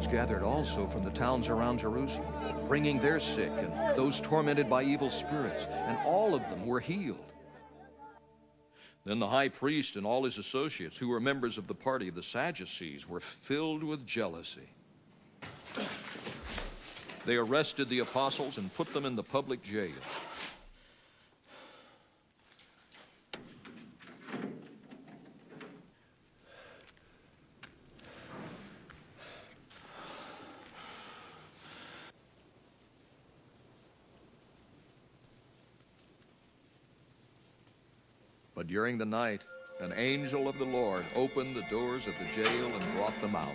crowds gathered also from the towns around Jerusalem, bringing their sick and those tormented by evil spirits, and all of them were healed. Then the high priest and all his associates, who were members of the party of the Sadducees, were filled with jealousy. They arrested the apostles and put them in the public jail. During the night, an angel of the Lord opened the doors of the jail and brought them out.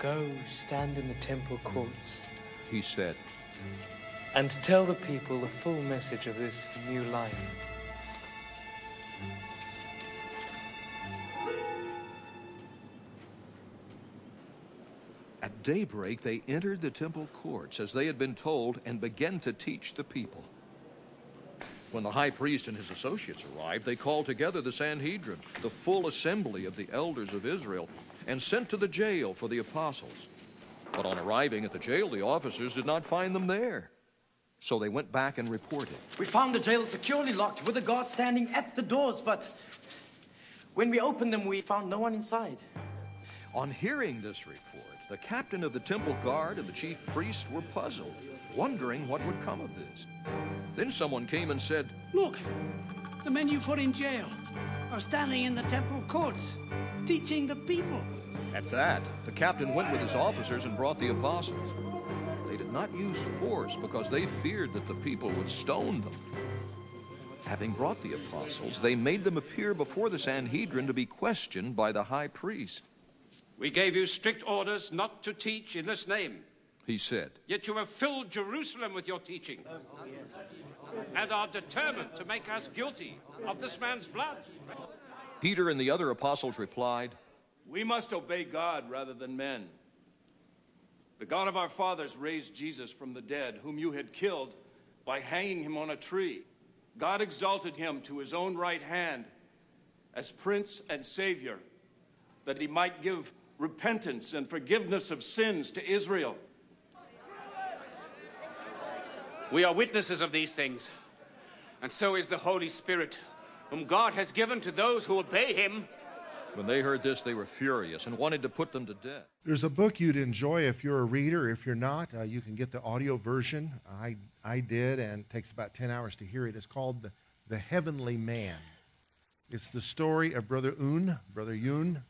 Go stand in the temple courts He said, and tell the people the full message of this new life. At daybreak, they entered the temple courts as they had been told and began to teach the people. When the high priest and his associates arrived, they called together the Sanhedrin, the full assembly of the elders of Israel, and sent to the jail for the apostles. But on arriving at the jail, the officers did not find them there. So they went back and reported. We found the jail securely locked with a guard standing at the doors, but when we opened them, we found no one inside. On hearing this report, the captain of the temple guard and the chief priest were puzzled, wondering what would come of this. Then someone came and said, Look, the men you put in jail are standing in the temple courts, teaching the people. At that, the captain went with his officers and brought the apostles. They did not use force because they feared that the people would stone them. Having brought the apostles, they made them appear before the Sanhedrin to be questioned by the high priest. We gave you strict orders not to teach in this name, He said, yet you have filled Jerusalem with your teaching and are determined to make us guilty of this man's blood. Peter and the other apostles replied, We must obey God rather than men. The God of our fathers raised Jesus from the dead, whom you had killed by hanging him on a tree. God exalted him to his own right hand as Prince and Savior, that he might give repentance and forgiveness of sins to Israel. We are witnesses of these things, and so is the Holy Spirit, whom God has given to those who obey him. When they heard this, they were furious and wanted to put them to death. There's a book you'd enjoy if you're a reader. If you're not, uh, you can get the audio version. I, I did, and it takes about 10 hours to hear it. It's called The, the Heavenly Man. It's the story of Brother Un, Brother Yun,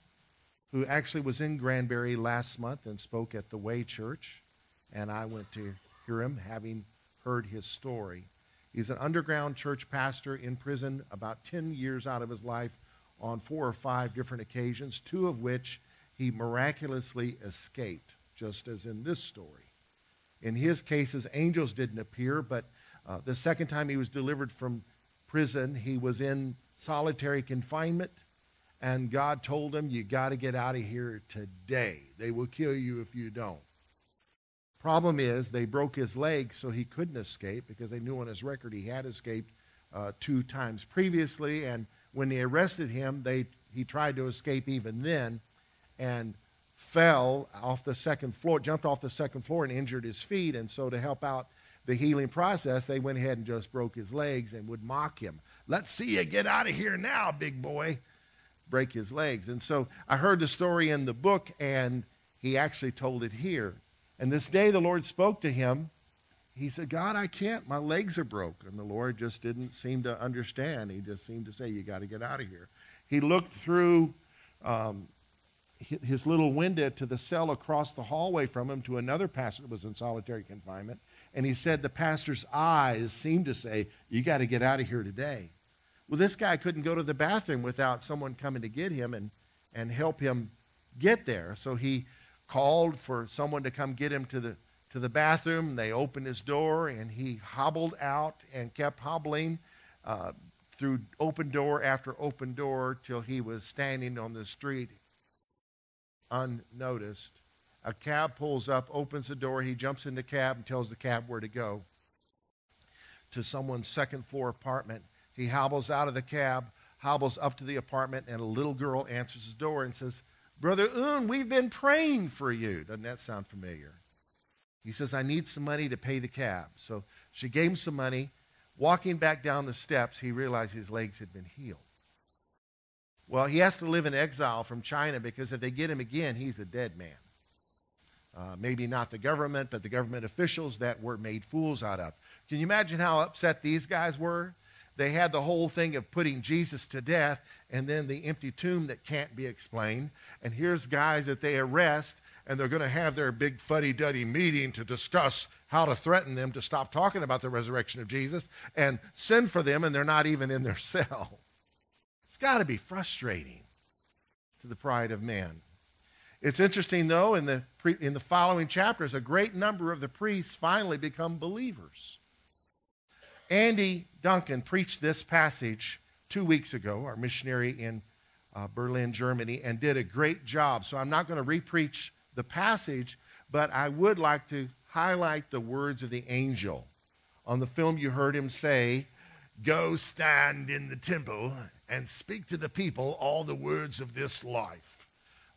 who actually was in Granbury last month and spoke at the Way Church. And I went to hear him, having heard his story. He's an underground church pastor in prison about 10 years out of his life on four or five different occasions, two of which he miraculously escaped, just as in this story. In his cases, angels didn't appear, but uh, the second time he was delivered from prison, he was in solitary confinement, and God told him, You got to get out of here today. They will kill you if you don't. Problem is, they broke his leg so he couldn't escape because they knew on his record he had escaped uh, two times previously. And when they arrested him, they, he tried to escape even then and fell off the second floor, jumped off the second floor and injured his feet. And so, to help out the healing process, they went ahead and just broke his legs and would mock him. Let's see you get out of here now, big boy. Break his legs. And so, I heard the story in the book, and he actually told it here. And this day the Lord spoke to him. He said, God, I can't. My legs are broke. And the Lord just didn't seem to understand. He just seemed to say, You got to get out of here. He looked through um, his little window to the cell across the hallway from him to another pastor that was in solitary confinement. And he said the pastor's eyes seemed to say, You got to get out of here today. Well, this guy couldn't go to the bathroom without someone coming to get him and, and help him get there. So he called for someone to come get him to the, to the bathroom. They opened his door, and he hobbled out and kept hobbling uh, through open door after open door till he was standing on the street unnoticed. A cab pulls up, opens the door. He jumps in the cab and tells the cab where to go to someone's second floor apartment. He hobbles out of the cab, hobbles up to the apartment, and a little girl answers his door and says, Brother Un, we've been praying for you. Doesn't that sound familiar? He says, I need some money to pay the cab. So she gave him some money. Walking back down the steps, he realized his legs had been healed. Well, he has to live in exile from China because if they get him again, he's a dead man. Uh, maybe not the government, but the government officials that were made fools out of. Can you imagine how upset these guys were? They had the whole thing of putting Jesus to death and then the empty tomb that can't be explained. And here's guys that they arrest and they're going to have their big fuddy duddy meeting to discuss how to threaten them to stop talking about the resurrection of Jesus and send for them, and they're not even in their cell. It's got to be frustrating to the pride of man. It's interesting, though, in the, pre, in the following chapters, a great number of the priests finally become believers. Andy Duncan preached this passage two weeks ago, our missionary in uh, Berlin, Germany, and did a great job. So I'm not going to repreach the passage, but I would like to highlight the words of the angel. On the film, you heard him say, Go stand in the temple and speak to the people all the words of this life.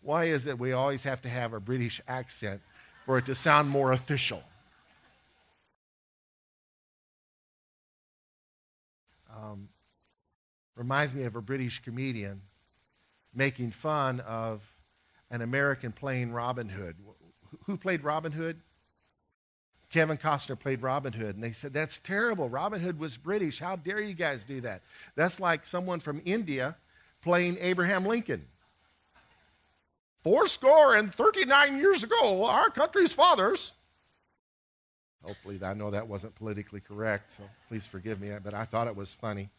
Why is it we always have to have a British accent for it to sound more official? Um, reminds me of a British comedian making fun of an American playing Robin Hood. Who played Robin Hood? Kevin Costner played Robin Hood, and they said, That's terrible. Robin Hood was British. How dare you guys do that? That's like someone from India playing Abraham Lincoln. Four score and 39 years ago, our country's fathers. Hopefully, I know that wasn't politically correct, so please forgive me, but I thought it was funny.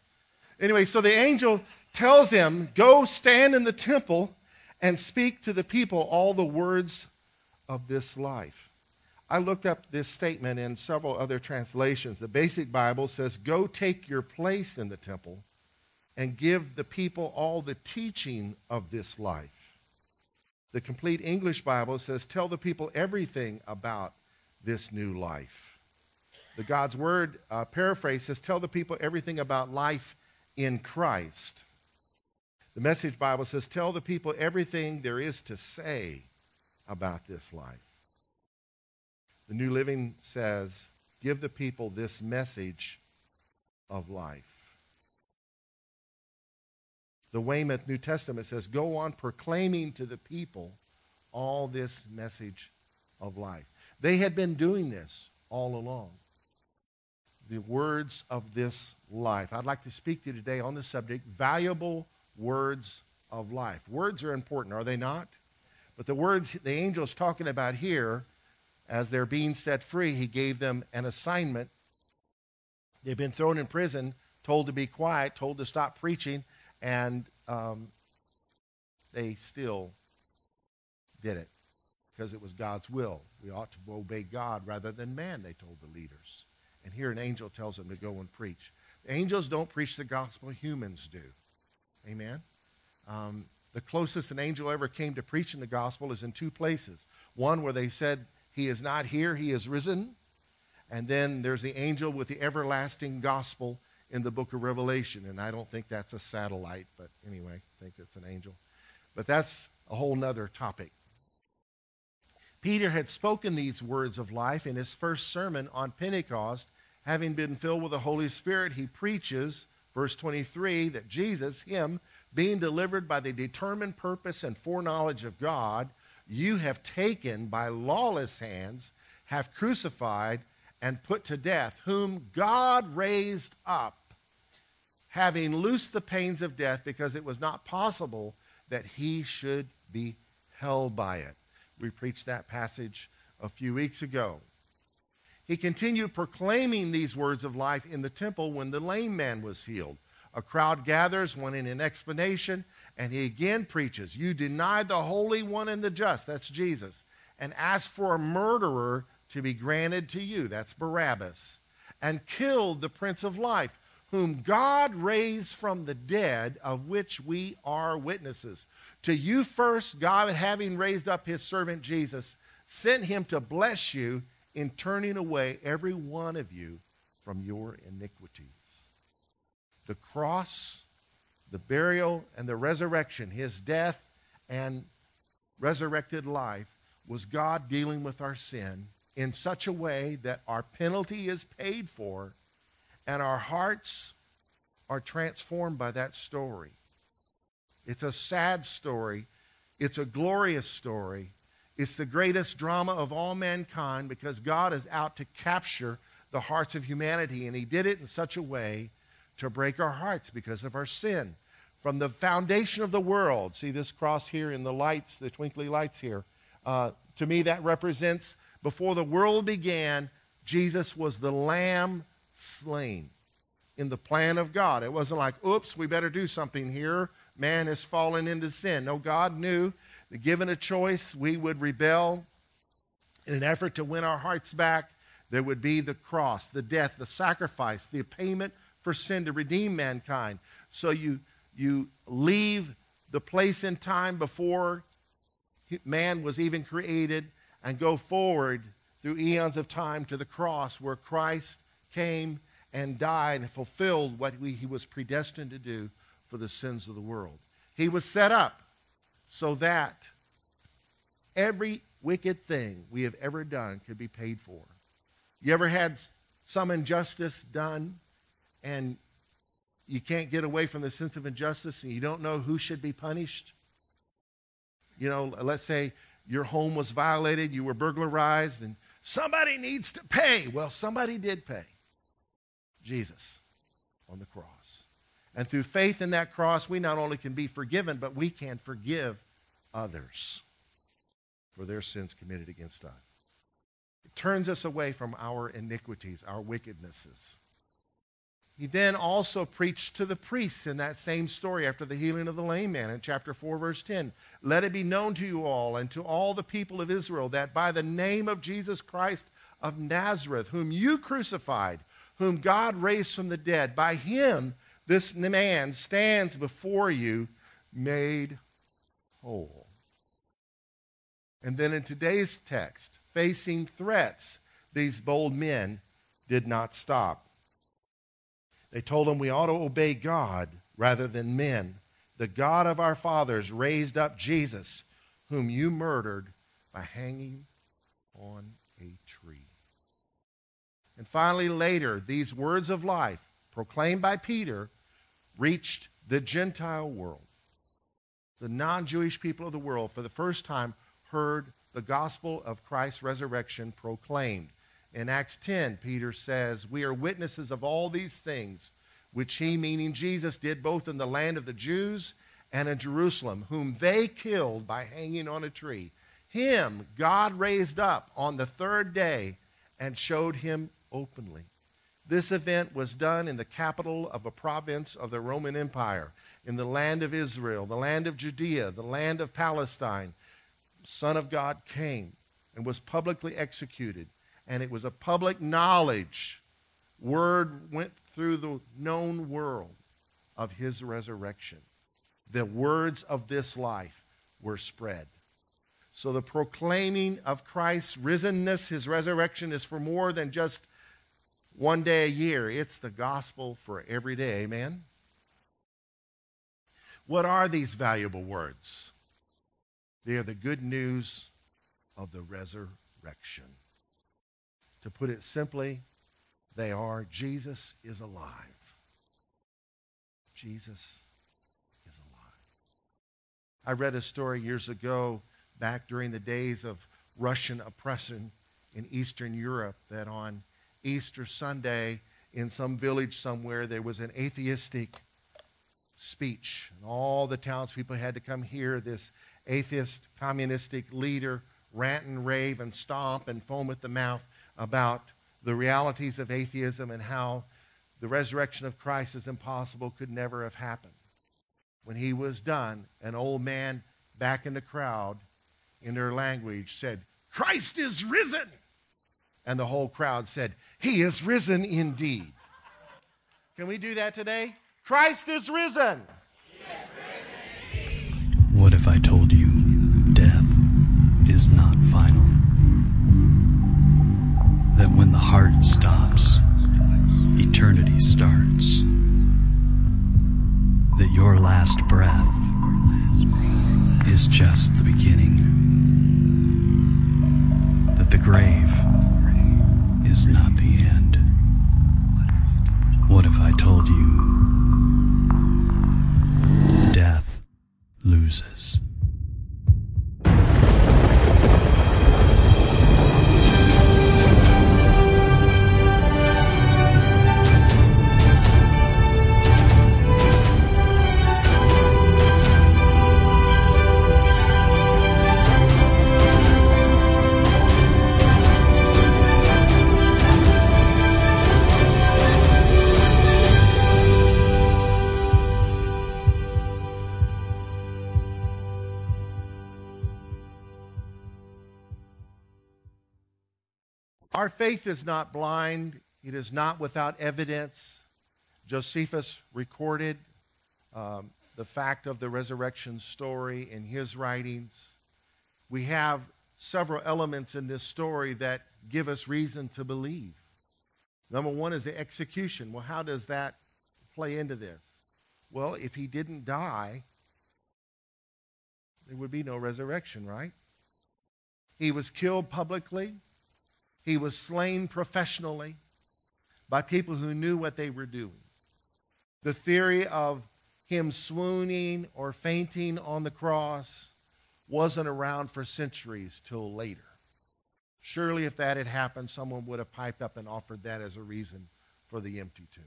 Anyway, so the angel tells him, Go stand in the temple and speak to the people all the words of this life. I looked up this statement in several other translations. The basic Bible says, Go take your place in the temple and give the people all the teaching of this life. The complete English Bible says, Tell the people everything about this new life. The God's Word uh, paraphrase says, Tell the people everything about life in Christ. The Message Bible says, Tell the people everything there is to say about this life. The New Living says, give the people this message of life. The Weymouth New Testament says, go on proclaiming to the people all this message of life. They had been doing this all along. The words of this life. I'd like to speak to you today on the subject valuable words of life. Words are important, are they not? But the words the angel is talking about here as they're being set free, he gave them an assignment. They've been thrown in prison, told to be quiet, told to stop preaching, and um, they still did it because it was God's will. We ought to obey God rather than man, they told the leaders. And here an angel tells them to go and preach. Angels don't preach the gospel, humans do. Amen? Um, the closest an angel ever came to preaching the gospel is in two places. One where they said he is not here, he is risen. And then there's the angel with the everlasting gospel in the book of Revelation. And I don't think that's a satellite, but anyway, I think it's an angel. But that's a whole nother topic. Peter had spoken these words of life in his first sermon on Pentecost. Having been filled with the Holy Spirit, he preaches, verse 23, that Jesus, him, being delivered by the determined purpose and foreknowledge of God, you have taken by lawless hands, have crucified and put to death, whom God raised up, having loosed the pains of death, because it was not possible that he should be held by it. We preached that passage a few weeks ago. He continued proclaiming these words of life in the temple when the lame man was healed. A crowd gathers, wanting an explanation, and he again preaches, You deny the Holy One and the just, that's Jesus, and ask for a murderer to be granted to you, that's Barabbas, and killed the Prince of Life, whom God raised from the dead, of which we are witnesses. To you first, God, having raised up his servant Jesus, sent him to bless you in turning away every one of you from your iniquities. The cross, the burial, and the resurrection, his death and resurrected life, was God dealing with our sin in such a way that our penalty is paid for and our hearts are transformed by that story. It's a sad story. It's a glorious story. It's the greatest drama of all mankind because God is out to capture the hearts of humanity, and He did it in such a way to break our hearts because of our sin. From the foundation of the world, see this cross here in the lights, the twinkly lights here. Uh, to me, that represents before the world began, Jesus was the lamb slain in the plan of God. It wasn't like, oops, we better do something here. Man has fallen into sin. No, God knew given a choice, we would rebel in an effort to win our hearts back. There would be the cross, the death, the sacrifice, the payment for sin to redeem mankind. So you, you leave the place in time before man was even created and go forward through eons of time to the cross where Christ came and died and fulfilled what we, he was predestined to do for the sins of the world. He was set up so that every wicked thing we have ever done could be paid for. You ever had some injustice done and you can't get away from the sense of injustice and you don't know who should be punished? You know, let's say your home was violated, you were burglarized, and somebody needs to pay. Well, somebody did pay Jesus on the cross. And through faith in that cross, we not only can be forgiven, but we can forgive others for their sins committed against us. It turns us away from our iniquities, our wickednesses. He then also preached to the priests in that same story after the healing of the lame man in chapter 4, verse 10. Let it be known to you all and to all the people of Israel that by the name of Jesus Christ of Nazareth, whom you crucified, whom God raised from the dead, by him this man stands before you made whole. And then in today's text, facing threats, these bold men did not stop. They told him we ought to obey God rather than men. The God of our fathers raised up Jesus, whom you murdered by hanging on a tree. And finally, later, these words of life, proclaimed by Peter, reached the Gentile world. The non Jewish people of the world, for the first time, heard the gospel of Christ's resurrection proclaimed. In Acts 10, Peter says, We are witnesses of all these things, which he, meaning Jesus, did both in the land of the Jews and in Jerusalem, whom they killed by hanging on a tree. Him God raised up on the third day and showed him openly. This event was done in the capital of a province of the Roman Empire, in the land of Israel, the land of Judea, the land of Palestine. Son of God came and was publicly executed and it was a public knowledge. Word went through the known world of his resurrection. The words of this life were spread. So the proclaiming of Christ's risenness, his resurrection, is for more than just one day a year. It's the gospel for every day. Amen? What are these valuable words? They are the good news of the resurrection. To put it simply, they are Jesus is alive. Jesus is alive. I read a story years ago, back during the days of Russian oppression in Eastern Europe, that on Easter Sunday, in some village somewhere, there was an atheistic speech. And all the townspeople had to come hear this atheist, communistic leader rant and rave and stomp and foam at the mouth about the realities of atheism and how the resurrection of Christ is impossible could never have happened. When he was done, an old man back in the crowd, in their language, said, Christ is risen. And the whole crowd said, He is risen indeed. Can we do that today? Christ is risen. What if I told you death is not final? That when the heart stops, eternity starts. That your last breath is just the beginning. That the grave is not the end. What if I told you death loses? Our faith is not blind, it is not without evidence. Josephus recorded um, the fact of the resurrection story in his writings. We have several elements in this story that give us reason to believe. Number one is the execution. Well, how does that play into this? Well, if he didn't die, there would be no resurrection, right? He was killed publicly. He was slain professionally by people who knew what they were doing. The theory of him swooning or fainting on the cross wasn't around for centuries till later. Surely, if that had happened, someone would have piped up and offered that as a reason for the empty tomb.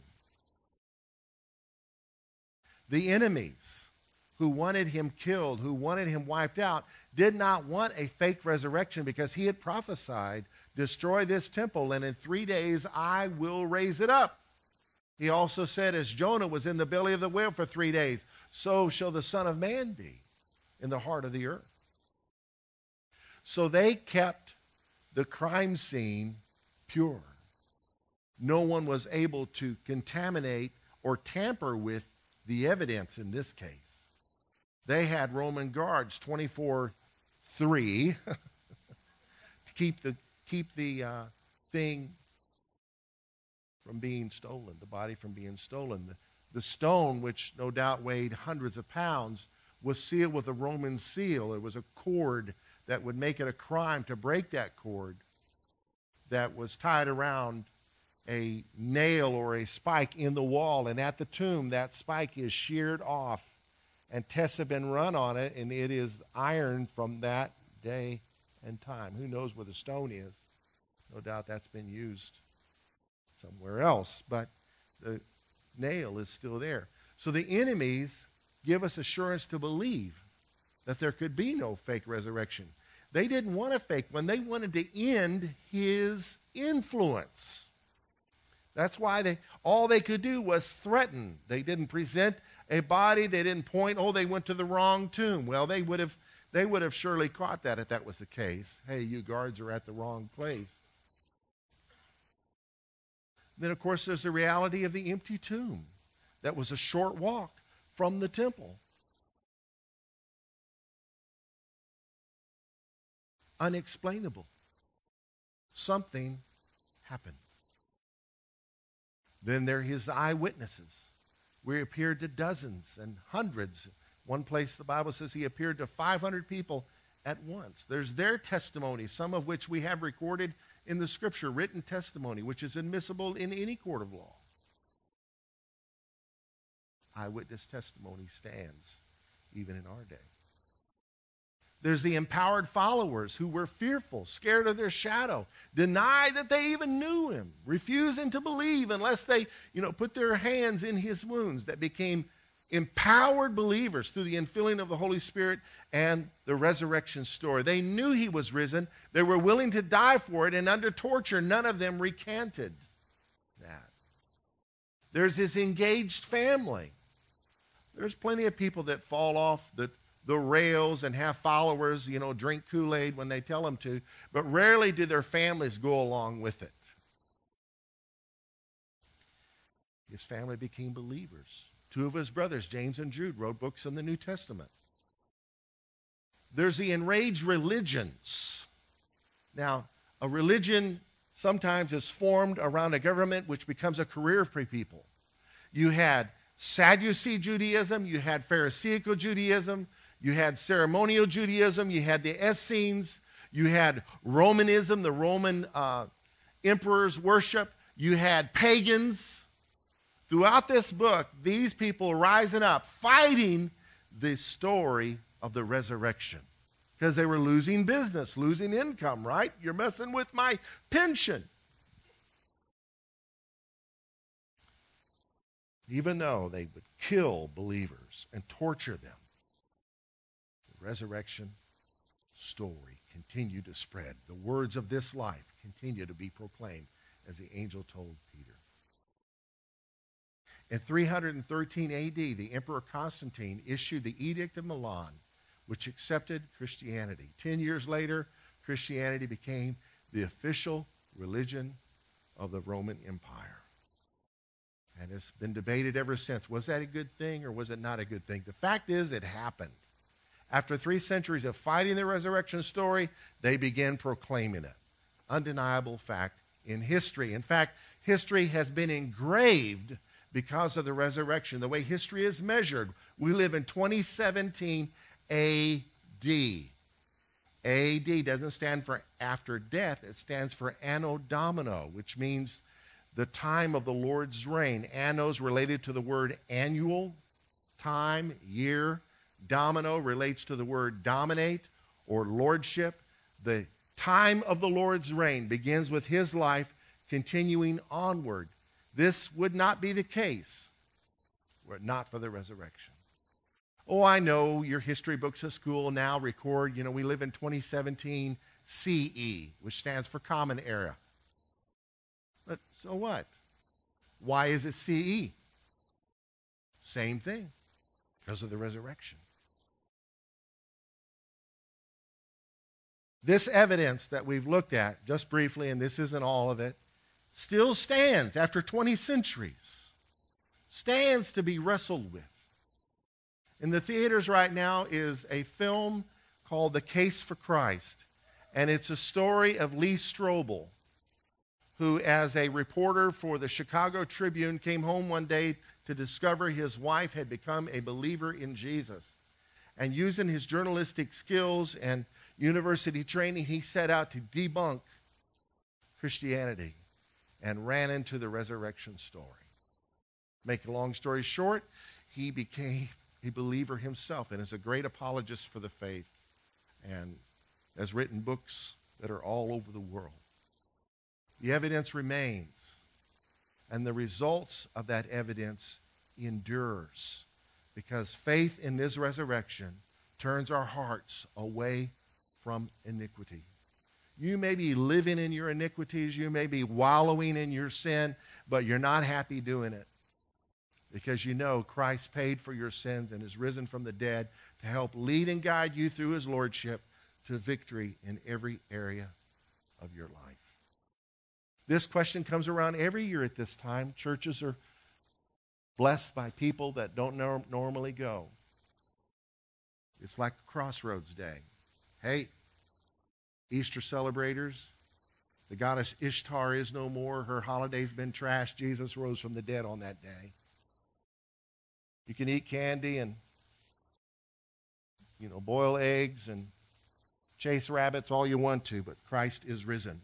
The enemies who wanted him killed, who wanted him wiped out, did not want a fake resurrection because he had prophesied destroy this temple, and in three days I will raise it up. He also said, as Jonah was in the belly of the whale for three days, so shall the Son of Man be in the heart of the earth. So they kept the crime scene pure. No one was able to contaminate or tamper with the evidence in this case. They had Roman guards 24 3 to keep the keep the uh, thing from being stolen, the body from being stolen. The, the stone, which no doubt weighed hundreds of pounds, was sealed with a Roman seal. It was a cord that would make it a crime to break that cord that was tied around a nail or a spike in the wall. And at the tomb, that spike is sheared off, and tests have been run on it, and it is iron from that day and time. Who knows where the stone is? No doubt that's been used somewhere else, but the nail is still there. So the enemies give us assurance to believe that there could be no fake resurrection. They didn't want a fake one, they wanted to end his influence. That's why they all they could do was threaten. They didn't present a body, they didn't point, oh, they went to the wrong tomb. Well, they would have they would have surely caught that if that was the case. Hey, you guards are at the wrong place. Then, of course, there's the reality of the empty tomb. That was a short walk from the temple. Unexplainable. Something happened. Then there his eyewitnesses. We appeared to dozens and hundreds one place the Bible says he appeared to 500 people at once. There's their testimony, some of which we have recorded in the scripture, written testimony, which is admissible in any court of law. Eyewitness testimony stands even in our day. There's the empowered followers who were fearful, scared of their shadow, denied that they even knew him, refusing to believe unless they, you know, put their hands in his wounds that became empowered believers through the infilling of the Holy Spirit and the resurrection story. They knew he was risen. They were willing to die for it, and under torture, none of them recanted that. There's his engaged family. There's plenty of people that fall off the, the rails and have followers, you know, drink Kool Aid when they tell them to, but rarely do their families go along with it. His family became believers. Two of his brothers, James and Jude, wrote books in the New Testament. There's the enraged religions. Now, a religion sometimes is formed around a government which becomes a career for people. You had Sadducee Judaism, you had Pharisaical Judaism, you had ceremonial Judaism, you had the Essenes, you had Romanism, the Roman uh, emperors' worship, you had pagans. Throughout this book, these people rising up, fighting the story of the resurrection because they were losing business, losing income, right? You're messing with my pension. Even though they would kill believers and torture them, the resurrection story continued to spread. The words of this life continue to be proclaimed, as the angel told Peter. In 313 AD, the Emperor Constantine issued the Edict of Milan which accepted Christianity. Ten years later, Christianity became the official religion of the Roman Empire. And it's been debated ever since. Was that a good thing or was it not a good thing? The fact is, it happened. After three centuries of fighting the resurrection story, they began proclaiming it. Undeniable fact in history. In fact, history has been engraved because of the resurrection, the way history is measured. We live in 2017 AD. AD doesn't stand for after death, it stands for Anno Domino, which means the time of the Lord's reign. Anno's related to the word annual, time, year. Domino relates to the word dominate or lordship. The time of the Lord's reign begins with his life continuing onward. This would not be the case were it not for the resurrection. Oh, I know your history books at school now record, you know, we live in 2017 CE, which stands for Common Era. But so what? Why is it CE? Same thing, because of the resurrection. This evidence that we've looked at just briefly, and this isn't all of it, still stands after 20 centuries, stands to be wrestled with. In the theaters right now is a film called The Case for Christ. And it's a story of Lee Strobel, who, as a reporter for the Chicago Tribune, came home one day to discover his wife had become a believer in Jesus. And using his journalistic skills and university training, he set out to debunk Christianity and ran into the resurrection story. Make a long story short, he became a believer himself and is a great apologist for the faith and has written books that are all over the world. The evidence remains, and the results of that evidence endures because faith in this resurrection turns our hearts away from iniquity. You may be living in your iniquities, you may be wallowing in your sin, but you're not happy doing it because you know Christ paid for your sins and is risen from the dead to help lead and guide you through his lordship to victory in every area of your life. This question comes around every year at this time. Churches are blessed by people that don't normally go. It's like Crossroads Day. Hey, Easter celebrators, the goddess Ishtar is no more. Her holiday's been trashed. Jesus rose from the dead on that day. You can eat candy and, you know, boil eggs and chase rabbits all you want to, but Christ is risen.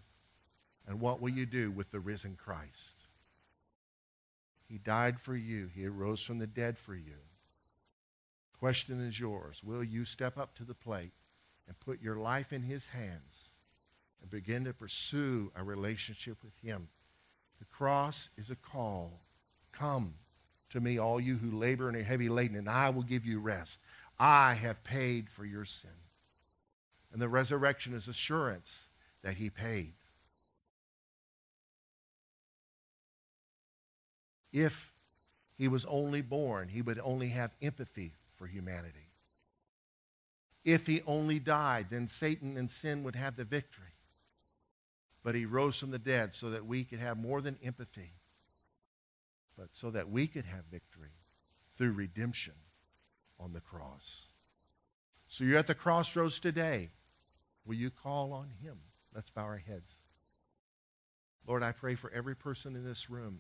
And what will you do with the risen Christ? He died for you, He arose from the dead for you. Question is yours. Will you step up to the plate and put your life in His hands and begin to pursue a relationship with Him? The cross is a call. Come to me, all you who labor and are heavy laden, and I will give you rest. I have paid for your sin. And the resurrection is assurance that he paid. If he was only born, he would only have empathy for humanity. If he only died, then Satan and sin would have the victory. But he rose from the dead so that we could have more than empathy, but so that we could have victory through redemption on the cross. So you're at the crossroads today. Will you call on him? Let's bow our heads. Lord, I pray for every person in this room.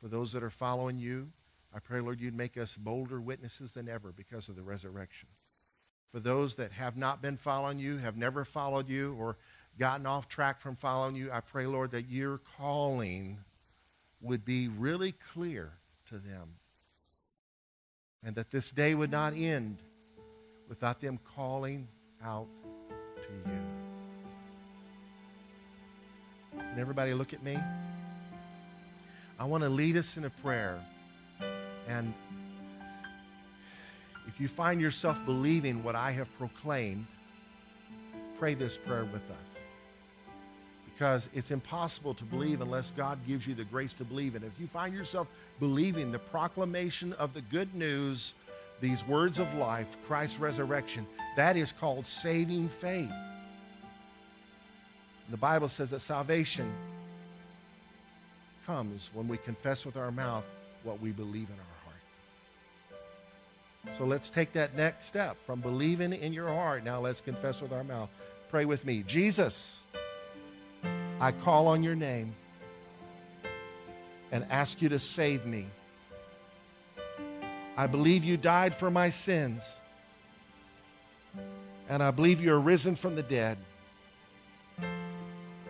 For those that are following you, I pray, Lord, you'd make us bolder witnesses than ever because of the resurrection. For those that have not been following you, have never followed you, or gotten off track from following you, I pray, Lord, that your calling would be really clear to them. And that this day would not end without them calling out to you. And everybody look at me. I want to lead us in a prayer. And if you find yourself believing what I have proclaimed, pray this prayer with us. Because it's impossible to believe unless God gives you the grace to believe. And if you find yourself believing the proclamation of the good news, these words of life, Christ's resurrection, that is called saving faith. The Bible says that salvation comes when we confess with our mouth what we believe in our heart. So let's take that next step from believing in your heart. Now let's confess with our mouth. Pray with me. Jesus, I call on your name and ask you to save me. I believe you died for my sins. And I believe you are risen from the dead.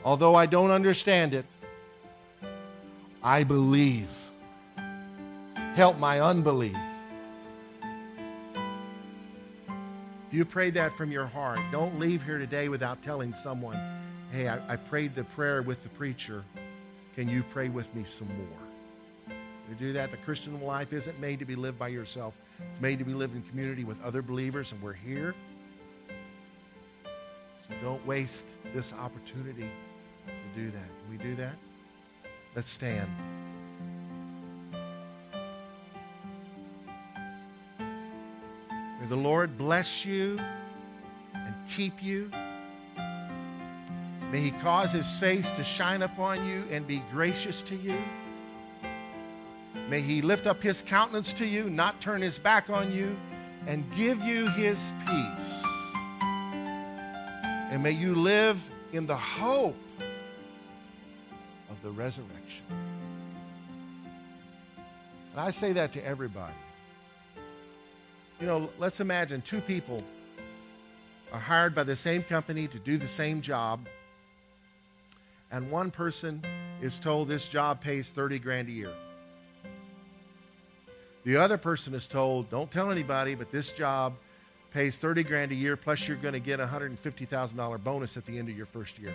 Although I don't understand it, I believe. Help my unbelief. You pray that from your heart, don't leave here today without telling someone, hey, I, I prayed the prayer with the preacher. Can you pray with me some more? To do that, the Christian life isn't made to be lived by yourself. It's made to be lived in community with other believers, and we're here. So don't waste this opportunity to do that. Can we do that? Let's stand. May the Lord bless you and keep you. May he cause his face to shine upon you and be gracious to you. May he lift up his countenance to you, not turn his back on you, and give you his peace. And may you live in the hope of the resurrection. And I say that to everybody. You know, let's imagine two people are hired by the same company to do the same job, and one person is told this job pays 30 grand a year. The other person is told, don't tell anybody, but this job pays 30 grand a year, plus you're going to get a $150,000 bonus at the end of your first year.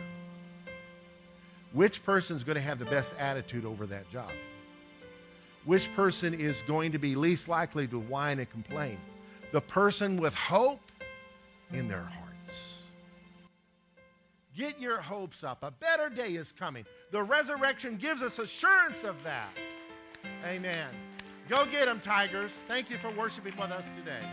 Which person is going to have the best attitude over that job? Which person is going to be least likely to whine and complain? The person with hope in their hearts. Get your hopes up. A better day is coming. The resurrection gives us assurance of that. Amen. Go get them, Tigers. Thank you for worshiping with us today.